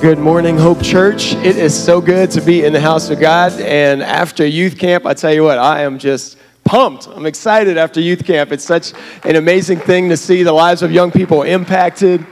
good morning, Hope Church. It is so good to be in the house of God. And after youth camp, I tell you what, I am just pumped. I'm excited after youth camp. It's such an amazing thing to see the lives of young people impacted.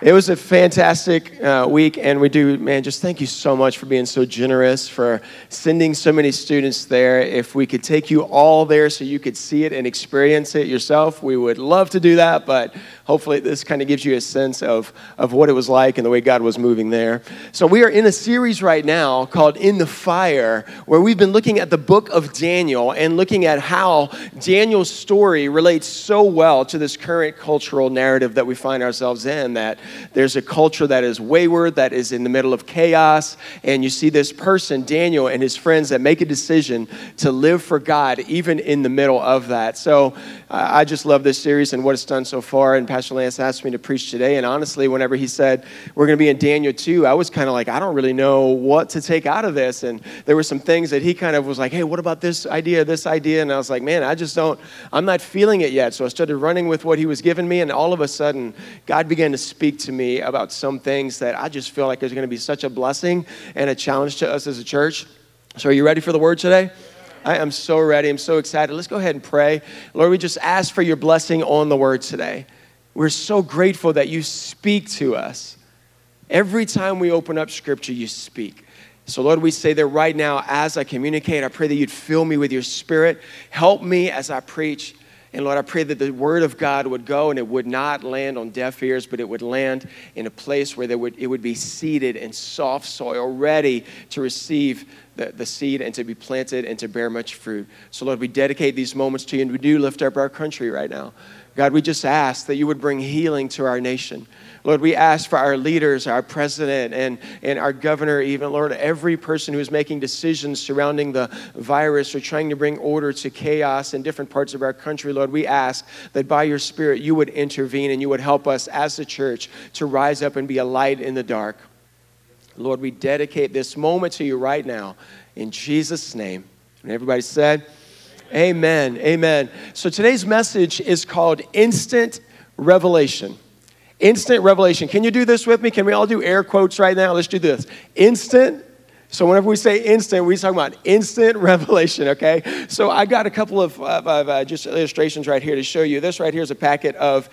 It was a fantastic uh, week, and we do, man, just thank you so much for being so generous, for sending so many students there. If we could take you all there so you could see it and experience it yourself, we would love to do that, but hopefully this kind of gives you a sense of, of what it was like and the way God was moving there. So we are in a series right now called In the Fire, where we've been looking at the book of Daniel and looking at how Daniel's story relates so well to this current cultural narrative that we find ourselves in, that there's a culture that is wayward, that is in the middle of chaos, and you see this person, Daniel, and his friends that make a decision to live for God even in the middle of that. So uh, I just love this series and what it's done so far. And Pastor Lance asked me to preach today. And honestly, whenever he said we're going to be in Daniel 2, I was kind of like, I don't really know what to take out of this. And there were some things that he kind of was like, hey, what about this idea, this idea? And I was like, man, I just don't, I'm not feeling it yet. So I started running with what he was giving me. And all of a sudden, God began to speak to me about some things that I just feel like is going to be such a blessing and a challenge to us as a church. So are you ready for the word today? I am so ready. I'm so excited. Let's go ahead and pray. Lord, we just ask for your blessing on the word today. We're so grateful that you speak to us. Every time we open up scripture, you speak. So, Lord, we say that right now as I communicate, I pray that you'd fill me with your spirit. Help me as I preach. And Lord, I pray that the word of God would go and it would not land on deaf ears, but it would land in a place where would, it would be seated in soft soil, ready to receive the, the seed and to be planted and to bear much fruit. So, Lord, we dedicate these moments to you and we do lift up our country right now. God, we just ask that you would bring healing to our nation. Lord, we ask for our leaders, our president, and, and our governor, even, Lord, every person who is making decisions surrounding the virus or trying to bring order to chaos in different parts of our country, Lord, we ask that by your Spirit you would intervene and you would help us as a church to rise up and be a light in the dark. Lord, we dedicate this moment to you right now in Jesus' name. And everybody said, Amen. Amen. So today's message is called Instant Revelation. Instant revelation. Can you do this with me? Can we all do air quotes right now? Let's do this. Instant. So whenever we say instant, we're talking about instant revelation, okay? So I got a couple of, of, of uh, just illustrations right here to show you. This right here is a packet of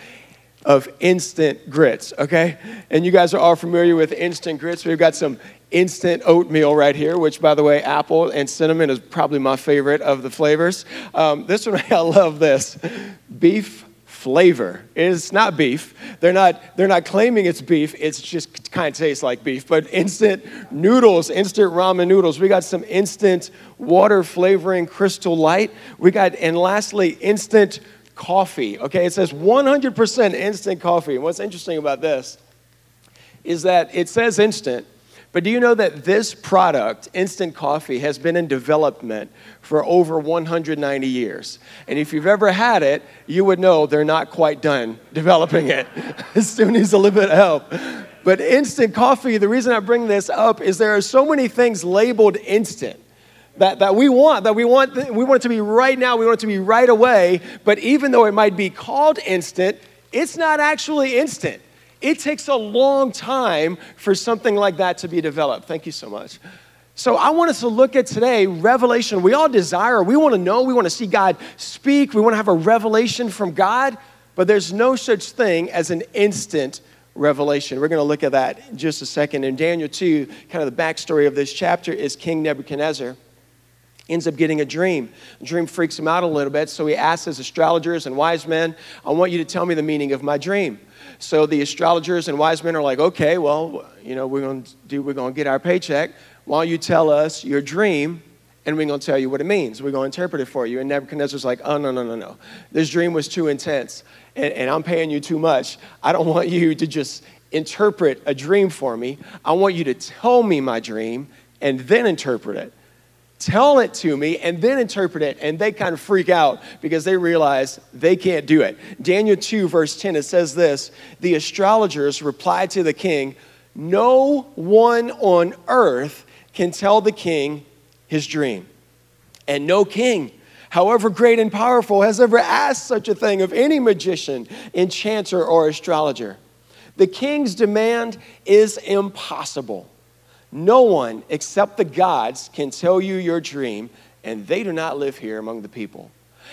of instant grits, okay? And you guys are all familiar with instant grits. We've got some instant oatmeal right here, which, by the way, apple and cinnamon is probably my favorite of the flavors. Um, this one, I love this beef flavor. It's not beef. They're not, they're not claiming it's beef. It's just kind of tastes like beef. But instant noodles, instant ramen noodles. We got some instant water flavoring crystal light. We got, and lastly, instant coffee. Okay, it says 100% instant coffee. And what's interesting about this is that it says instant, but do you know that this product, instant coffee, has been in development for over 190 years? And if you've ever had it, you would know they're not quite done developing it. it still needs a little bit of help. But instant coffee, the reason I bring this up is there are so many things labeled instant. That, that we want, that we want, we want it to be right now, we want it to be right away, but even though it might be called instant, it's not actually instant. It takes a long time for something like that to be developed. Thank you so much. So, I want us to look at today revelation. We all desire, we want to know, we want to see God speak, we want to have a revelation from God, but there's no such thing as an instant revelation. We're going to look at that in just a second. In Daniel 2, kind of the backstory of this chapter is King Nebuchadnezzar ends up getting a dream. The dream freaks him out a little bit, so he asks his astrologers and wise men, I want you to tell me the meaning of my dream. So the astrologers and wise men are like, okay, well, you know, we're going to do, we're going to get our paycheck. Why don't you tell us your dream and we're going to tell you what it means. We're going to interpret it for you. And Nebuchadnezzar's like, oh, no, no, no, no. This dream was too intense, and, and, I'm paying you too much. I don't want you to just interpret a dream for me. I want you to tell me my dream and then interpret it tell it to me, and then interpret it. And they kind of freak out because they realize they can't do it. Daniel 2, verse 10, it says this The astrologers replied to the king, No one on earth can tell the king his dream. And no king, however great and powerful, has ever asked such a thing of any magician, enchanter, or astrologer. The king's demand is impossible. No one except the gods can tell you your dream, and they do not live here among the people.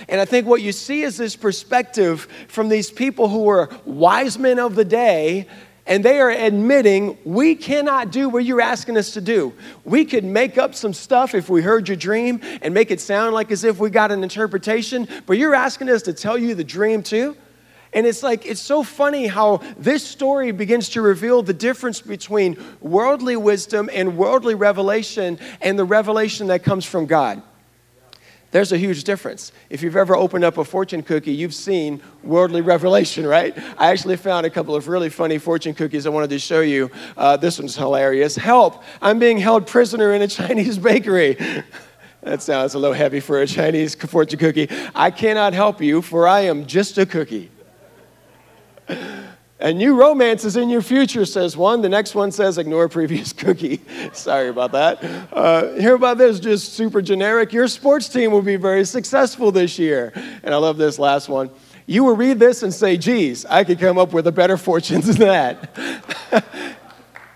And I think what you see is this perspective from these people who were wise men of the day, and they are admitting we cannot do what you're asking us to do. We could make up some stuff if we heard your dream and make it sound like as if we got an interpretation, but you're asking us to tell you the dream too? And it's like, it's so funny how this story begins to reveal the difference between worldly wisdom and worldly revelation and the revelation that comes from God. There's a huge difference. If you've ever opened up a fortune cookie, you've seen worldly revelation, right? I actually found a couple of really funny fortune cookies I wanted to show you. Uh, this one's hilarious. Help! I'm being held prisoner in a Chinese bakery. that sounds a little heavy for a Chinese fortune cookie. I cannot help you, for I am just a cookie. A new romance is in your future, says one. The next one says, ignore previous cookie. Sorry about that. Uh, hear about this, just super generic. Your sports team will be very successful this year. And I love this last one. You will read this and say, geez, I could come up with a better fortune than that.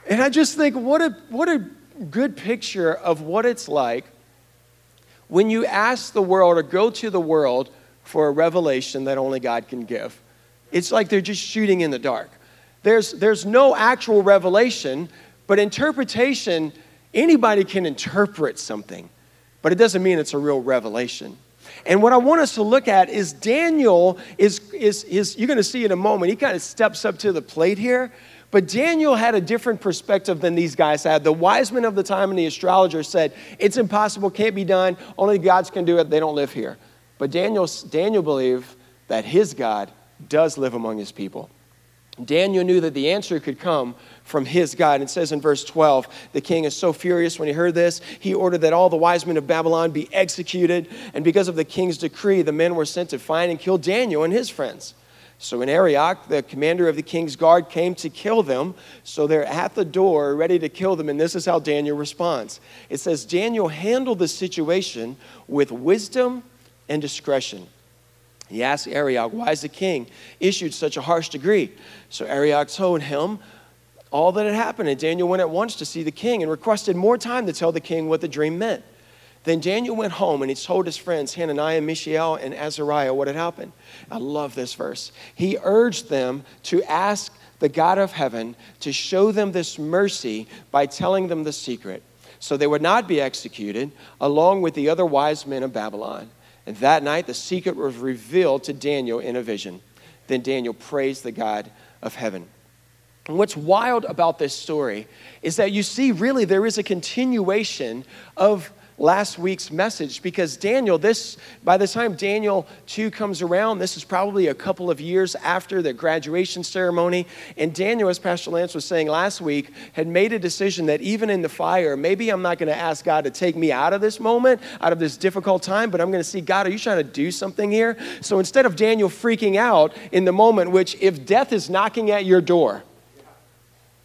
and I just think, what a, what a good picture of what it's like when you ask the world or go to the world for a revelation that only God can give. It's like they're just shooting in the dark. There's, there's no actual revelation, but interpretation, anybody can interpret something, but it doesn't mean it's a real revelation. And what I want us to look at is Daniel is, is, is you're going to see in a moment, he kind of steps up to the plate here. But Daniel had a different perspective than these guys had. The wise men of the time and the astrologers said, it's impossible, can't be done, only gods can do it, they don't live here. But Daniel, Daniel believed that his God does live among his people. Daniel knew that the answer could come from his God. It says in verse 12, the king is so furious when he heard this, he ordered that all the wise men of Babylon be executed. And because of the king's decree, the men were sent to find and kill Daniel and his friends. So when Arioch, the commander of the king's guard, came to kill them, so they're at the door ready to kill them. And this is how Daniel responds it says, Daniel handled the situation with wisdom and discretion. He asked Arioch, Why has the king issued such a harsh decree? So Arioch told him all that had happened. And Daniel went at once to see the king and requested more time to tell the king what the dream meant. Then Daniel went home and he told his friends, Hananiah, Mishael, and Azariah, what had happened. I love this verse. He urged them to ask the God of heaven to show them this mercy by telling them the secret, so they would not be executed along with the other wise men of Babylon. And that night, the secret was revealed to Daniel in a vision. Then Daniel praised the God of heaven. And what's wild about this story is that you see, really, there is a continuation of last week's message because Daniel, this, by the time Daniel 2 comes around, this is probably a couple of years after the graduation ceremony. And Daniel, as Pastor Lance was saying last week, had made a decision that even in the fire, maybe I'm not going to ask God to take me out of this moment, out of this difficult time, but I'm going to see, God, are you trying to do something here? So instead of Daniel freaking out in the moment, which if death is knocking at your door,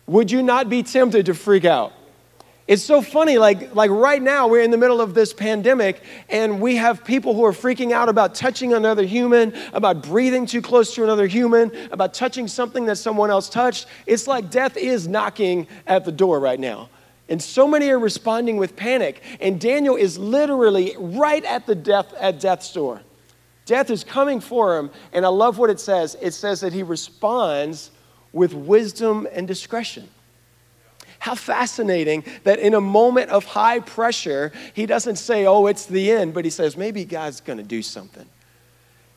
would you not be tempted to freak out? It's so funny, like, like right now, we're in the middle of this pandemic, and we have people who are freaking out about touching another human, about breathing too close to another human, about touching something that someone else touched. It's like death is knocking at the door right now. And so many are responding with panic. And Daniel is literally right at the death at death's door. Death is coming for him, and I love what it says. It says that he responds with wisdom and discretion. How fascinating that in a moment of high pressure, he doesn't say, oh, it's the end, but he says, maybe God's going to do something.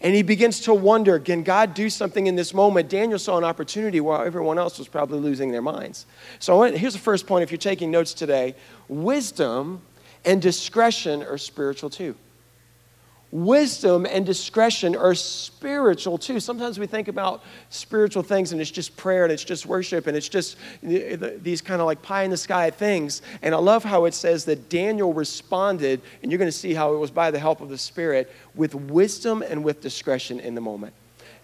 And he begins to wonder, can God do something in this moment? Daniel saw an opportunity while everyone else was probably losing their minds. So here's the first point if you're taking notes today wisdom and discretion are spiritual too wisdom and discretion are spiritual too. Sometimes we think about spiritual things and it's just prayer and it's just worship and it's just these kind of like pie in the sky things. And I love how it says that Daniel responded, and you're going to see how it was by the help of the Spirit, with wisdom and with discretion in the moment.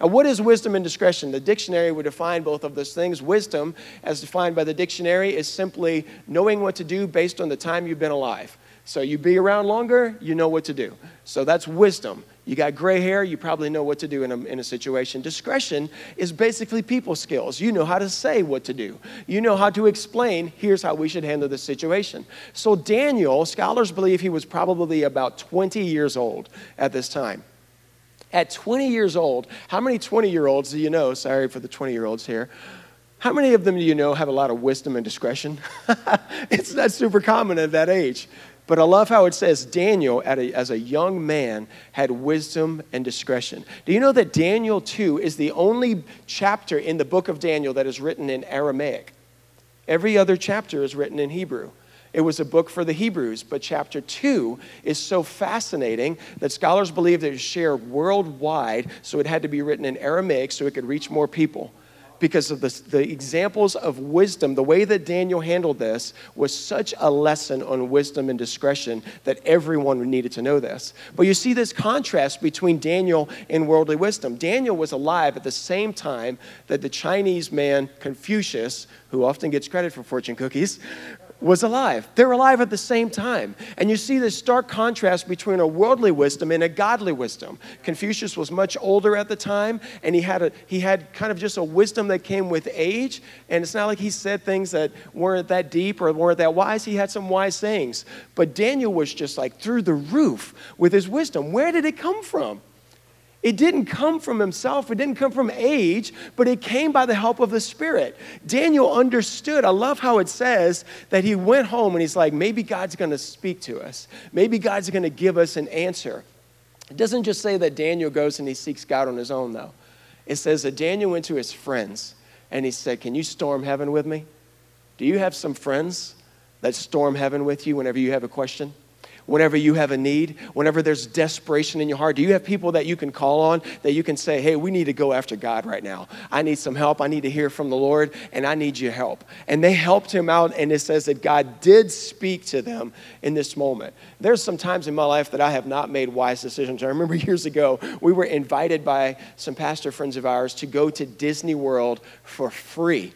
Now, what is wisdom and discretion? The dictionary would define both of those things. Wisdom, as defined by the dictionary, is simply knowing what to do based on the time you've been alive. So you be around longer, you know what to do. So that's wisdom. You got gray hair, you probably know what to do in a, in a situation. Discretion is basically people skills. You know how to say what to do, you know how to explain, here's how we should handle this situation. So, Daniel, scholars believe he was probably about 20 years old at this time. At 20 years old, how many 20 year olds do you know? Sorry for the 20 year olds here. How many of them do you know have a lot of wisdom and discretion? it's not super common at that age. But I love how it says Daniel, a, as a young man, had wisdom and discretion. Do you know that Daniel 2 is the only chapter in the book of Daniel that is written in Aramaic? Every other chapter is written in Hebrew. It was a book for the Hebrews, but chapter 2 is so fascinating that scholars believe that it was shared worldwide, so it had to be written in Aramaic so it could reach more people because of the, the examples of wisdom. The way that Daniel handled this was such a lesson on wisdom and discretion that everyone needed to know this. But you see this contrast between Daniel and worldly wisdom. Daniel was alive at the same time that the Chinese man Confucius, who often gets credit for fortune cookies, was alive. They're alive at the same time. And you see this stark contrast between a worldly wisdom and a godly wisdom. Confucius was much older at the time, and he had, a, he had kind of just a wisdom that came with age. And it's not like he said things that weren't that deep or weren't that wise. He had some wise sayings. But Daniel was just like through the roof with his wisdom. Where did it come from? It didn't come from himself, it didn't come from age, but it came by the help of the Spirit. Daniel understood. I love how it says that he went home and he's like, maybe God's going to speak to us, maybe God's going to give us an answer. It doesn't just say that Daniel goes and he seeks God on his own, though. It says that Daniel went to his friends and he said, Can you storm heaven with me? Do you have some friends that storm heaven with you whenever you have a question? Whenever you have a need, whenever there's desperation in your heart? Do you have people that you can call on that you can say, hey, we need to go after God right now? I need some help. I need to hear from the Lord, and I need your help. And they helped him out, and it says that God did speak to them in this moment. There's some times in my life that I have not made wise decisions. I remember years ago, we were invited by some pastor friends of ours to go to Disney World for free.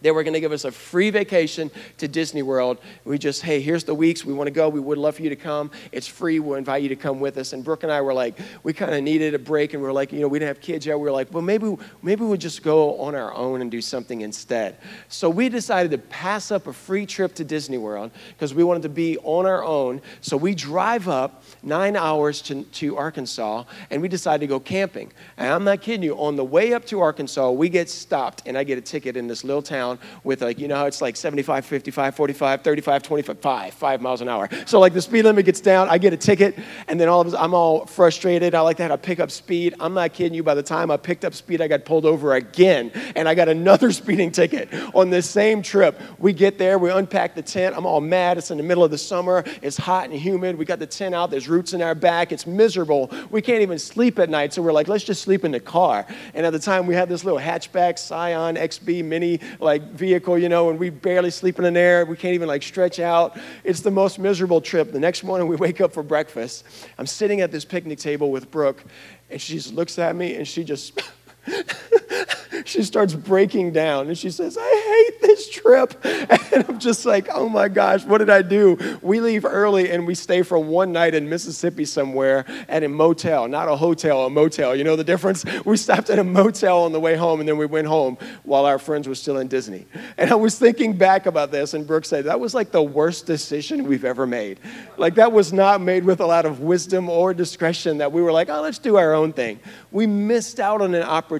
They were going to give us a free vacation to Disney World. We just, hey, here's the weeks. We want to go. We would love for you to come. It's free. We'll invite you to come with us. And Brooke and I were like, we kind of needed a break. And we are like, you know, we didn't have kids yet. We were like, well, maybe, maybe we'll just go on our own and do something instead. So we decided to pass up a free trip to Disney World because we wanted to be on our own. So we drive up nine hours to, to Arkansas and we decided to go camping. And I'm not kidding you. On the way up to Arkansas, we get stopped and I get a ticket in this little town down with like, you know how it's like 75, 55, 45, 35, 25, 5, 5 miles an hour. So like the speed limit gets down, I get a ticket, and then all of a sudden I'm all frustrated. I like that. I pick up speed. I'm not kidding you. By the time I picked up speed, I got pulled over again, and I got another speeding ticket on this same trip. We get there, we unpack the tent. I'm all mad. It's in the middle of the summer. It's hot and humid. We got the tent out. There's roots in our back. It's miserable. We can't even sleep at night. So we're like, let's just sleep in the car. And at the time, we had this little hatchback Scion XB Mini, like like vehicle, you know, and we barely sleep in an air. We can't even like stretch out. It's the most miserable trip. The next morning we wake up for breakfast. I'm sitting at this picnic table with Brooke, and she just looks at me and she just she starts breaking down and she says, I hate this trip. And I'm just like, oh my gosh, what did I do? We leave early and we stay for one night in Mississippi somewhere at a motel, not a hotel, a motel. You know the difference? We stopped at a motel on the way home and then we went home while our friends were still in Disney. And I was thinking back about this, and Brooke said, that was like the worst decision we've ever made. Like, that was not made with a lot of wisdom or discretion that we were like, oh, let's do our own thing. We missed out on an opportunity.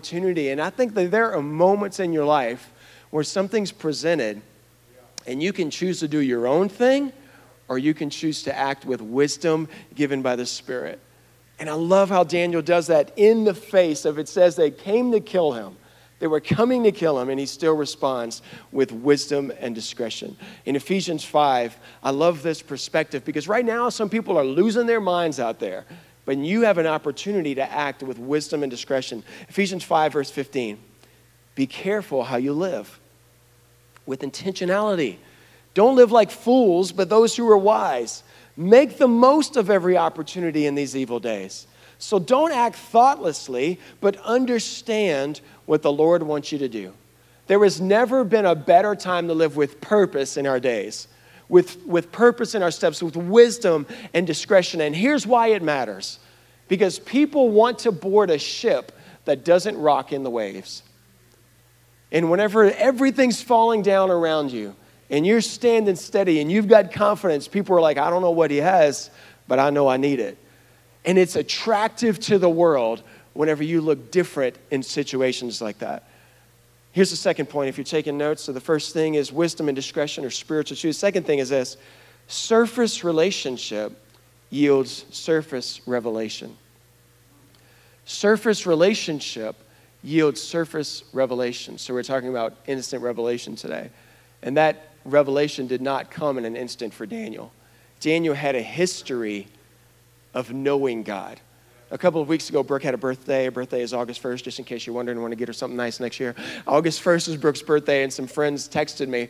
And I think that there are moments in your life where something's presented and you can choose to do your own thing or you can choose to act with wisdom given by the Spirit. And I love how Daniel does that in the face of it says they came to kill him. They were coming to kill him, and he still responds with wisdom and discretion. In Ephesians 5, I love this perspective because right now some people are losing their minds out there, but you have an opportunity to act with wisdom and discretion. Ephesians 5, verse 15. Be careful how you live with intentionality. Don't live like fools, but those who are wise. Make the most of every opportunity in these evil days. So don't act thoughtlessly, but understand what the Lord wants you to do. There has never been a better time to live with purpose in our days, with, with purpose in our steps, with wisdom and discretion. And here's why it matters Because people want to board a ship that doesn't rock in the waves. And whenever everything's falling down around you and you're standing steady and you've got confidence, people are like, I don't know what he has, but I know I need it. And it's attractive to the world whenever you look different in situations like that. Here's the second point if you're taking notes. So the first thing is wisdom and discretion or spiritual truth. Second thing is this surface relationship yields surface revelation. Surface relationship yields surface revelation. So we're talking about instant revelation today. And that revelation did not come in an instant for Daniel. Daniel had a history of knowing God a couple of weeks ago, Brooke had a birthday. Her birthday is August 1st, just in case you're wondering, want to get her something nice next year. August 1st is Brooke's birthday, and some friends texted me.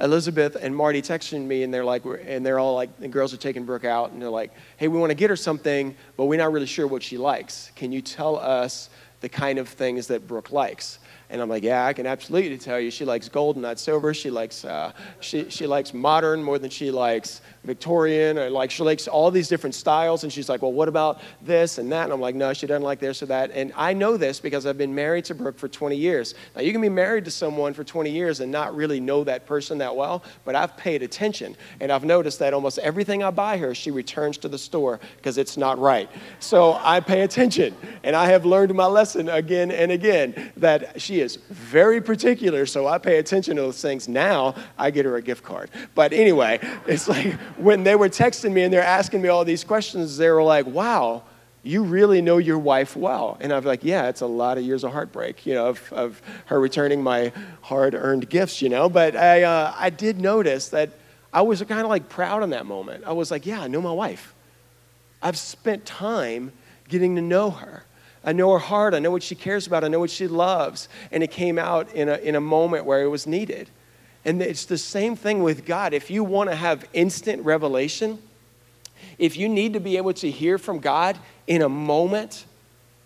Elizabeth and Marty texted me, and they're like, and they're all like, the girls are taking Brooke out, and they're like, hey, we want to get her something, but we're not really sure what she likes. Can you tell us the kind of things that Brooke likes? And I'm like, yeah, I can absolutely tell you. She likes gold, not silver. She likes, uh, she, she likes modern more than she likes Victorian. Or like she likes all these different styles. And she's like, well, what about this and that? And I'm like, no, she doesn't like this or that. And I know this because I've been married to Brooke for 20 years. Now, you can be married to someone for 20 years and not really know that person that well, but I've paid attention. And I've noticed that almost everything I buy her, she returns to the store because it's not right. So I pay attention. And I have learned my lesson again and again that she is very particular, so I pay attention to those things. Now I get her a gift card. But anyway, it's like when they were texting me and they're asking me all these questions, they were like, wow, you really know your wife well. And I'm like, yeah, it's a lot of years of heartbreak, you know, of, of her returning my hard earned gifts, you know. But I, uh, I did notice that I was kind of like proud in that moment. I was like, yeah, I know my wife. I've spent time getting to know her. I know her heart. I know what she cares about. I know what she loves. And it came out in a, in a moment where it was needed. And it's the same thing with God. If you want to have instant revelation, if you need to be able to hear from God in a moment,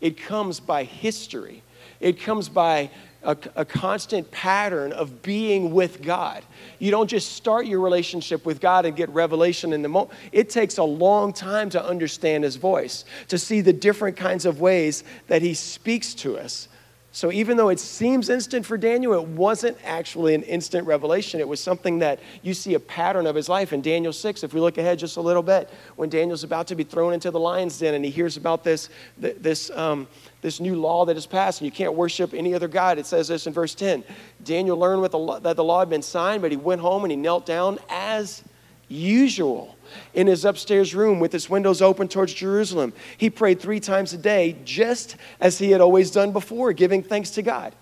it comes by history. It comes by a, a, constant pattern of being with God. You don't just start your relationship with God and get revelation in the moment. It takes a long time to understand His voice, to see the different kinds of ways that He speaks to us. So even though it seems instant for Daniel, it wasn't actually an instant revelation. It was something that you see a pattern of his life. In Daniel 6, if we look ahead just a little bit, when Daniel's about to be thrown into the lion's den and he hears about this, this, um, this new law that is passed and you can't worship any other God, it says this in verse 10. Daniel learned the, that the law had been signed, but he went home and he knelt down as usual in his upstairs room with his windows open towards Jerusalem. He prayed three times a day, just as he had always done before, giving thanks to God.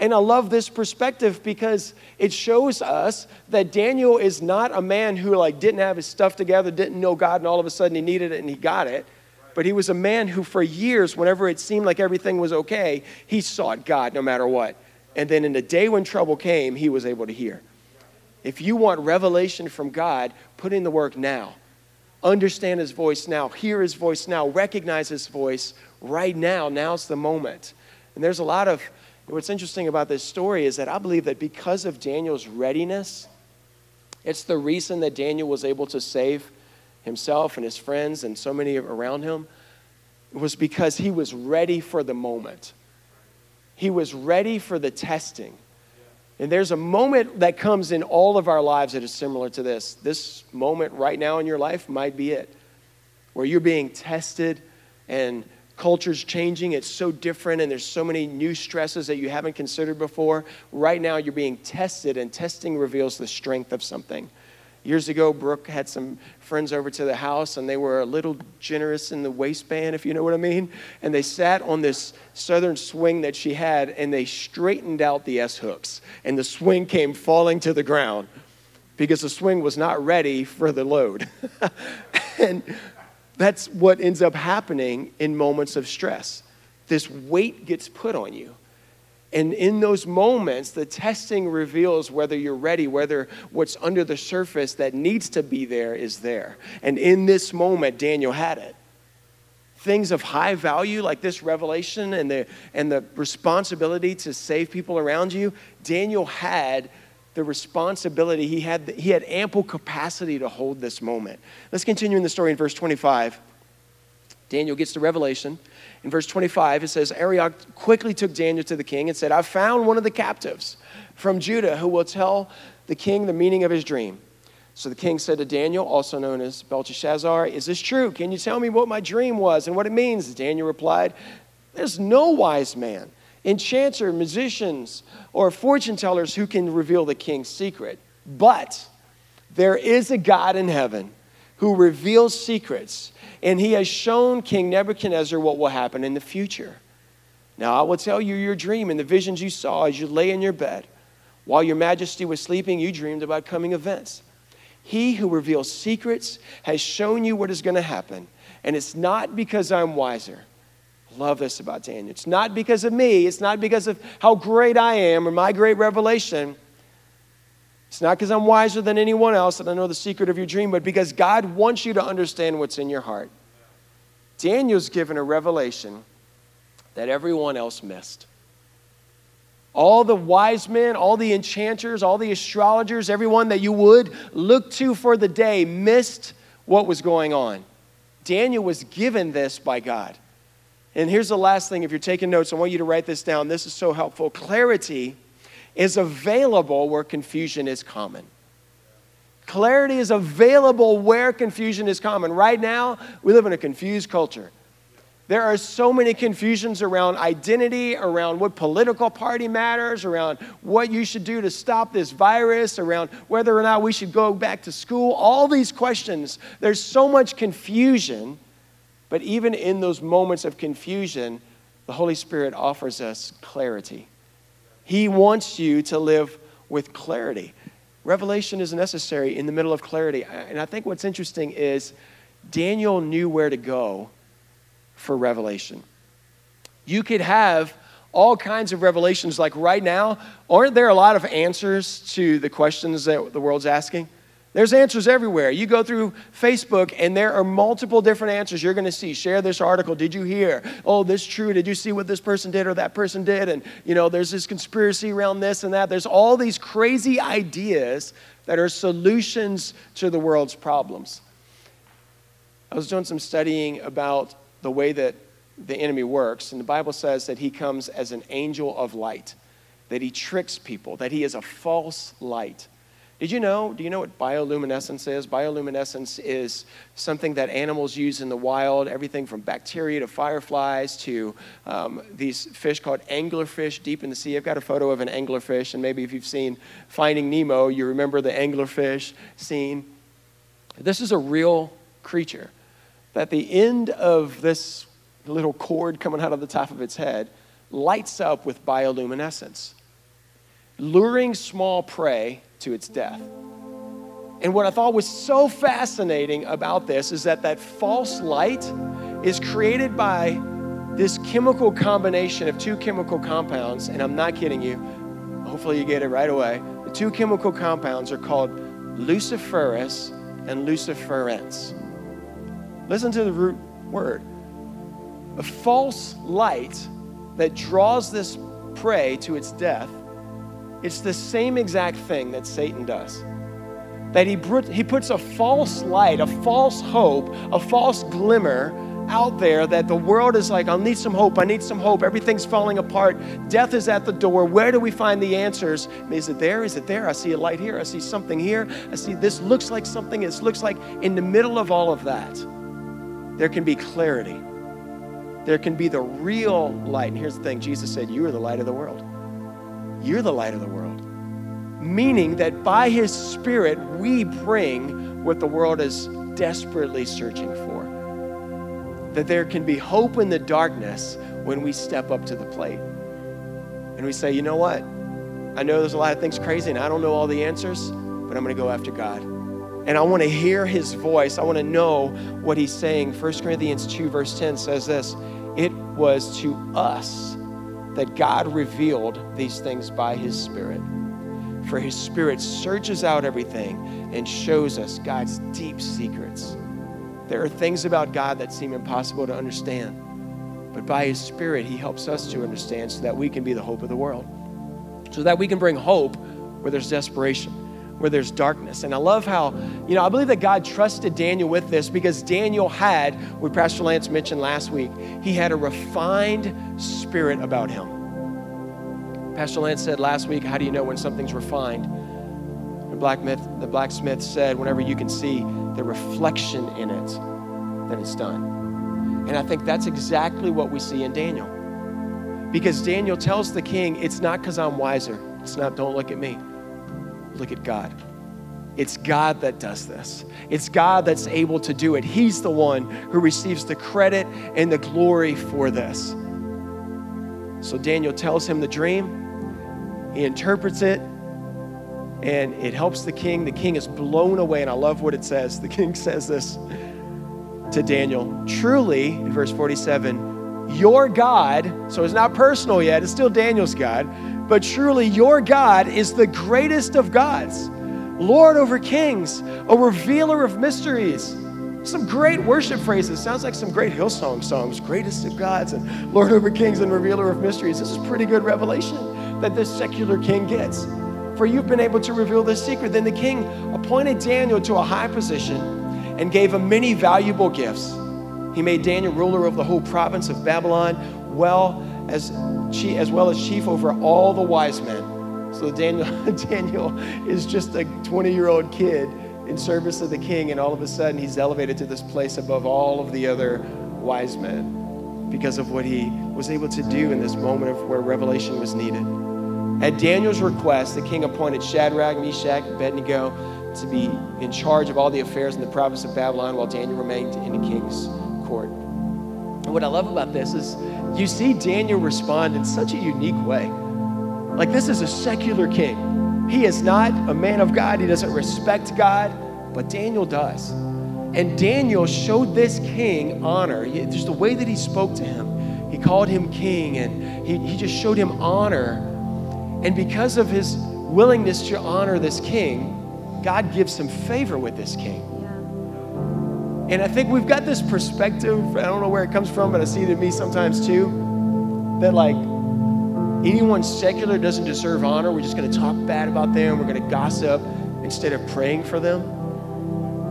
And I love this perspective because it shows us that Daniel is not a man who like didn't have his stuff together, didn't know God, and all of a sudden he needed it and he got it. But he was a man who, for years, whenever it seemed like everything was okay, he sought God no matter what. And then in the day when trouble came, he was able to hear. If you want revelation from God, put in the work now. Understand his voice now. Hear his voice now. Recognize his voice right now. Now's the moment. And there's a lot of what's interesting about this story is that I believe that because of Daniel's readiness, it's the reason that Daniel was able to save himself and his friends and so many around him. Was because he was ready for the moment. He was ready for the testing. And there's a moment that comes in all of our lives that is similar to this. This moment right now in your life might be it, where you're being tested and culture's changing. It's so different, and there's so many new stresses that you haven't considered before. Right now, you're being tested, and testing reveals the strength of something. Years ago, Brooke had some friends over to the house, and they were a little generous in the waistband, if you know what I mean. And they sat on this southern swing that she had, and they straightened out the S hooks, and the swing came falling to the ground because the swing was not ready for the load. and that's what ends up happening in moments of stress. This weight gets put on you. And in those moments, the testing reveals whether you're ready, whether what's under the surface that needs to be there is there. And in this moment, Daniel had it. Things of high value, like this revelation and the, and the responsibility to save people around you, Daniel had the responsibility. He had, he had ample capacity to hold this moment. Let's continue in the story in verse 25. Daniel gets the revelation. In verse 25, it says, Arioch quickly took Daniel to the king and said, I found one of the captives from Judah who will tell the king the meaning of his dream. So the king said to Daniel, also known as Belteshazzar, Is this true? Can you tell me what my dream was and what it means? Daniel replied, There's no wise man, enchanter, musicians, or fortune tellers who can reveal the king's secret. But there is a God in heaven who reveals secrets, and he has shown King Nebuchadnezzar what will happen in the future. Now I will tell you your dream and the visions you saw as you lay in your bed. While your majesty was sleeping, you dreamed about coming events. He who reveals secrets has shown you what is going to happen. And it's not because I'm wiser. Love this about Daniel. It's not because of me. It's not because of how great I am or my great revelation. It's not because I'm wiser than anyone else and I know the secret of your dream, but because God wants you to understand what's in your heart. Daniel's given a revelation that everyone else missed. All the wise men, all the enchanters, all the astrologers, everyone that you would look to for the day missed what was going on. Daniel was given this by God. And here's the last thing if you're taking notes, I want you to write this down. This is so helpful. Clarity is available where confusion is common. Clarity is available where confusion is common. Right now, we live in a confused culture. There are so many confusions around identity, around what political party matters, around what you should do to stop this virus, around whether or not we should go back to school. All these questions, there's so much confusion. But even in those moments of confusion, the Holy Spirit offers us clarity. He wants you to live with clarity. Revelation is necessary in the middle of clarity. And I think what's interesting is Daniel knew where to go for revelation. You could have all kinds of revelations. Like right now, aren't there a lot of answers to the questions that the world's asking? There's answers everywhere. You go through Facebook and there are multiple different answers you're going to see. Share this article. Did you hear? Oh, this true. Did you see what this person did or that person did? And, you know, there's this conspiracy around this and that. There's all these crazy ideas that are solutions to the world's problems. I was doing some studying about the way that the enemy works. And the Bible says that he comes as an angel of light, that he tricks people, that he is a false light. Did you know? Do you know what bioluminescence is? Bioluminescence is something that animals use in the wild, everything from bacteria to fireflies to um, these fish called anglerfish deep in the sea. I've got a photo of an anglerfish, and maybe if you've seen Finding Nemo, you remember the anglerfish scene. This is a real creature that the end of this little cord coming out of the top of its head lights up with bioluminescence, luring small prey to its death. And what I thought was so fascinating about this is that that false light is created by this chemical combination of two chemical compounds, and I'm not kidding you. Hopefully, you get it right away. The two chemical compounds are called luciferin and luciferase. Listen to the root word. A false light that draws this prey to its death, it's the same exact thing that Satan does. That he, he puts a false light, a false hope, a false glimmer out there that the world is like, I need some hope, I need some hope, everything's falling apart, death is at the door. Where do we find the answers? Is it there? Is it there? I see a light here, I see something here, I see this looks like something, it looks like in the middle of all of that there can be clarity. There can be the real light. And here's the thing Jesus said, You are the light of the world. You're the light of the world. Meaning that by His Spirit, we bring what the world is desperately searching for. That there can be hope in the darkness when we step up to the plate. And we say, You know what? I know there's a lot of things crazy and I don't know all the answers, but I'm going to go after God and I want to hear his voice. I want to know what he's saying. 1 Corinthians 2, verse 10 says this It was to us that God revealed these things by his Spirit. For his Spirit searches out everything and shows us God's deep secrets. There are things about God that seem impossible to understand, but by his Spirit, he helps us to understand so that we can be the hope of the world, so that we can bring hope where there's desperation where there's darkness. And I love how, you know, I believe that God trusted Daniel with this because Daniel had, what Pastor Lance mentioned last week, he had a refined spirit about him. Pastor Lance said last week, How do you know when something's refined? The blacksmith, the blacksmith said, Whenever you can see the reflection in it, then it's done. And I think that's exactly what we see in Daniel. Because Daniel tells the king, It's not because I'm wiser. It's not, don't look at me look at God. It's God that does this. It's God that's able to do it. He's the one who receives the credit and the glory for this. So Daniel tells him the dream, he interprets it, and it helps the king. The king is blown away, and I love what it says. The king says this to Daniel Truly, in verse 47, your God, so it's not personal yet, it's still Daniel's God but truly, your God is the greatest of gods, Lord over kings, a revealer of mysteries. Some great worship phrases. Sounds like some great Hillsong songs. Greatest of gods and Lord over kings and revealer of mysteries. This is pretty good revelation that this secular king gets. For you've been able to reveal this secret. Then the king appointed Daniel to a high position and gave him many valuable gifts. He made Daniel ruler of the whole province of Babylon, well as as well as chief over all the wise men. So Daniel, Daniel is just a 20 year old kid in service of the king, and all of a sudden he's elevated to this place above all of the other wise men because of what he was able to do in this moment of where revelation was needed. At Daniel's request, the king appointed Shadrach, Meshach, and Abednego to be in charge of all the affairs in the province of Babylon while Daniel remained in the king's court. And what I love about this is you see Daniel respond in such a unique way. Like, this is a secular king. He is not a man of God, he doesn't respect God, but Daniel does. And Daniel showed this king honor. Just the way that he spoke to him, he called him king and he, he just showed him honor. And because of his willingness to honor this king, God gives him favor with this king. And I think we've got this perspective, I don't know where it comes from, but I see it in me sometimes too, that like anyone secular doesn't deserve honor. We're just going to talk bad about them. We're going to gossip instead of praying for them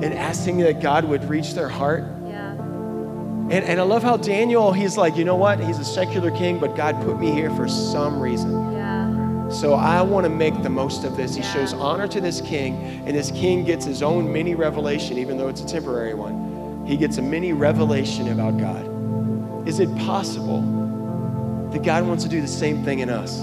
and asking that God would reach their heart. Yeah. And, and I love how Daniel, he's like, you know what? He's a secular king, but God put me here for some reason. Yeah. So I want to make the most of this. He yeah. shows honor to this king, and this king gets his own mini revelation, even though it's a temporary one he gets a mini revelation about God. Is it possible that God wants to do the same thing in us?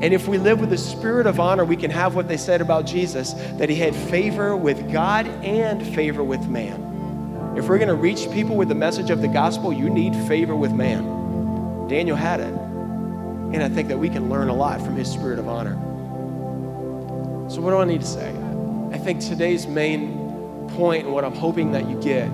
And if we live with the spirit of honor, we can have what they said about Jesus that he had favor with God and favor with man. If we're going to reach people with the message of the gospel, you need favor with man. Daniel had it. And I think that we can learn a lot from his spirit of honor. So, what do I need to say? I think today's main point and what I'm hoping that you get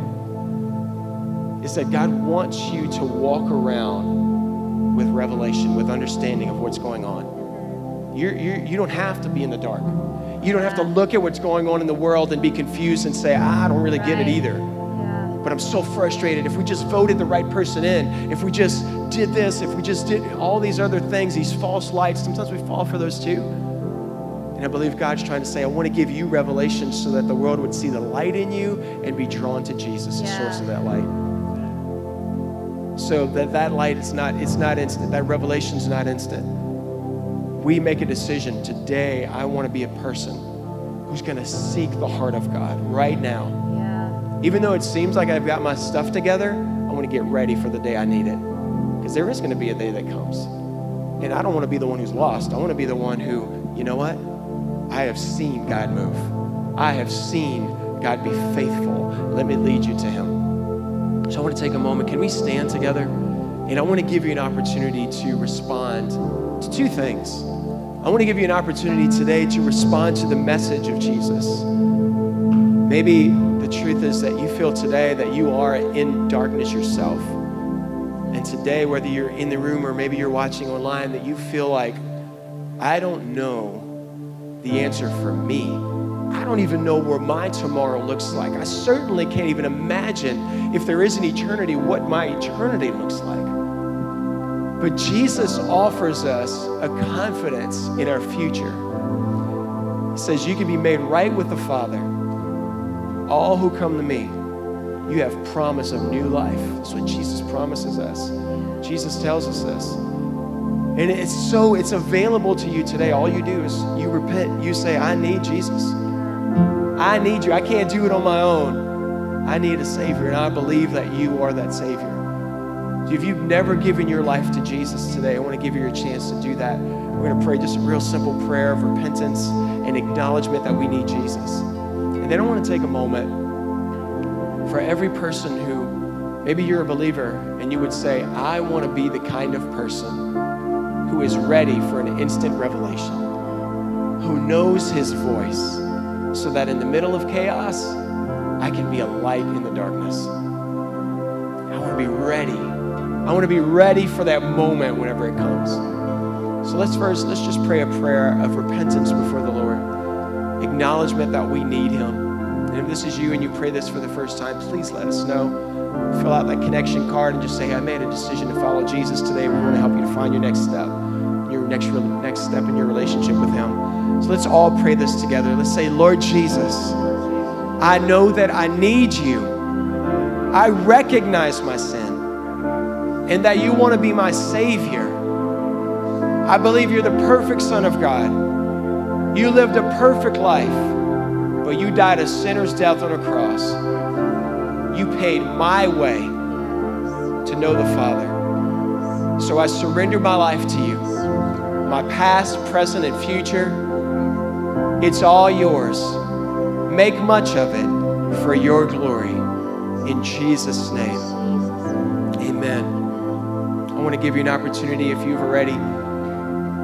is that God wants you to walk around with revelation, with understanding of what's going on. You're, you're, you do not have to be in the dark. You don't have to look at what's going on in the world and be confused and say, ah, I don't really get it either. But I'm so frustrated. If we just voted the right person in, if we just did this, if we just did all these other things, these false lights, sometimes we fall for those too. And I believe God's trying to say, I want to give you revelation so that the world would see the light in you and be drawn to Jesus, the source of that light so that that light is not it's not instant. That revelation is not instant. We make a decision today i want to be a person who's going to seek the heart of god right now. Yeah. even though it seems like i've got my stuff together i want to get ready for the day i need it. Because there is going to be a day that comes. And i don't want to be the one who's lost. I want to be the one who you know what? I have seen god move. I have seen god be faithful. Let me lead you to him so I want to take a moment. Can we stand together? And I want to give you an opportunity to respond to two things. I want to give you an opportunity today to respond to the message of Jesus. Maybe the truth is that you feel today that you are in darkness yourself. And today, whether you're in the room or maybe you're watching online, that you feel like, I don't know the answer for me. I don't even know where my tomorrow looks like. I certainly can't even imagine if there is an eternity what my eternity looks like. But Jesus offers us a confidence in our future. He says, You can be made right with the Father. All who come to me, you have promise of new life. That's what Jesus promises us. Jesus tells us this. And it's so, it's available to you today. All you do is you repent. You say, I need Jesus. I need you. I can't do it on my own. I need a Savior, and I believe that you are that Savior. If you've never given your life to Jesus today, I want to give you a chance to do that. We're going to pray just a real simple prayer of repentance and acknowledgement that we need Jesus. And then I want to take a moment for every person who maybe you're a believer and you would say, I want to be the kind of person who is ready for an instant revelation, who knows his voice, so that in the middle of chaos, I can be a light in the darkness. I want to be ready. I want to be ready for that moment whenever it comes. So let's first, let's just pray a prayer of repentance before the Lord, acknowledgement that we need Him. And if this is you and you pray this for the first time, please let us know. Fill out that connection card and just say, I made a decision to follow Jesus today. We want to help you to find your next step, your next, next step in your relationship with Him. So let's all pray this together. Let's say, Lord Jesus, I know that I need you. I recognize my sin and that you want to be my Savior. I believe you're the perfect Son of God. You lived a perfect life but you died a sinner's death on a cross. You paid my way to know the Father. So I surrender my life to you. My past, present, and future, it's all yours. Make much of it for your glory. In Jesus' name, amen. I want to give you an opportunity if you've already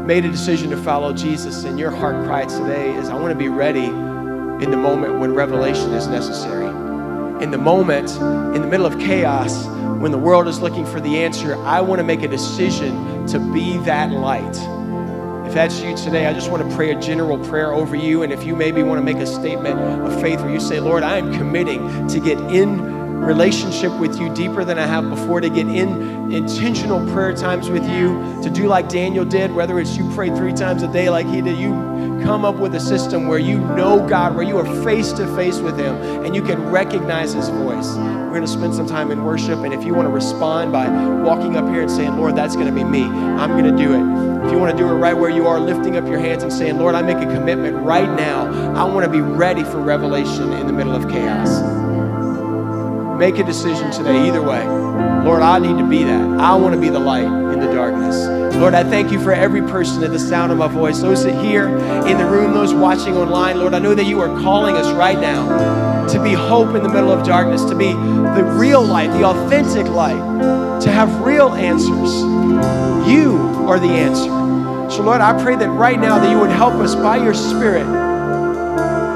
made a decision to follow Jesus and your heart cry today is I want to be ready in the moment when revelation is necessary. In the moment, in the middle of chaos, when the world is looking for the answer, I want to make a decision to be that light. That's you today, I just want to pray a general prayer over you. And if you maybe want to make a statement of faith where you say, Lord, I am committing to get in relationship with you deeper than I have before, to get in intentional prayer times with you, to do like Daniel did, whether it's you pray three times a day like he did, you come up with a system where you know God, where you are face to face with Him and you can recognize His voice. We're going to spend some time in worship, and if you want to respond by walking up here and saying, Lord, that's going to be me, I'm going to do it. If you want to do it right where you are, lifting up your hands and saying, Lord, I make a commitment right now. I want to be ready for revelation in the middle of chaos. Make a decision today, either way. Lord, I need to be that. I want to be the light in the darkness. Lord, I thank you for every person at the sound of my voice, those that here in the room, those watching online. Lord, I know that you are calling us right now to be hope in the middle of darkness, to be the real light, the authentic light, to have real answers. You are the answer. So, Lord, I pray that right now that you would help us by your Spirit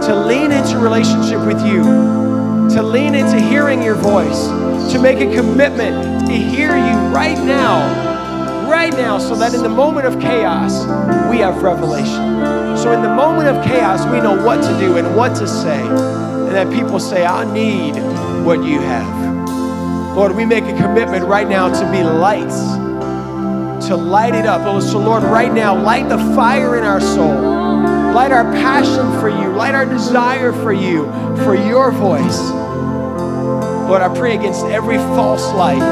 to lean into relationship with you to lean into hearing your voice, to make a commitment to hear you right now, right now, so that in the moment of chaos, we have revelation. So in the moment of chaos, we know what to do and what to say, and that people say, I need what you have. Lord, we make a commitment right now to be lights, to light it up. So, Lord, right now, light the fire in our soul. Light our passion for you. Light our desire for you, for your voice. Lord, I pray against every false light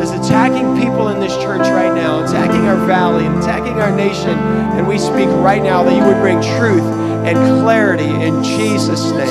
is attacking people in this church right now, attacking our valley, attacking our nation. And we speak right now that you would bring truth and clarity in Jesus' name.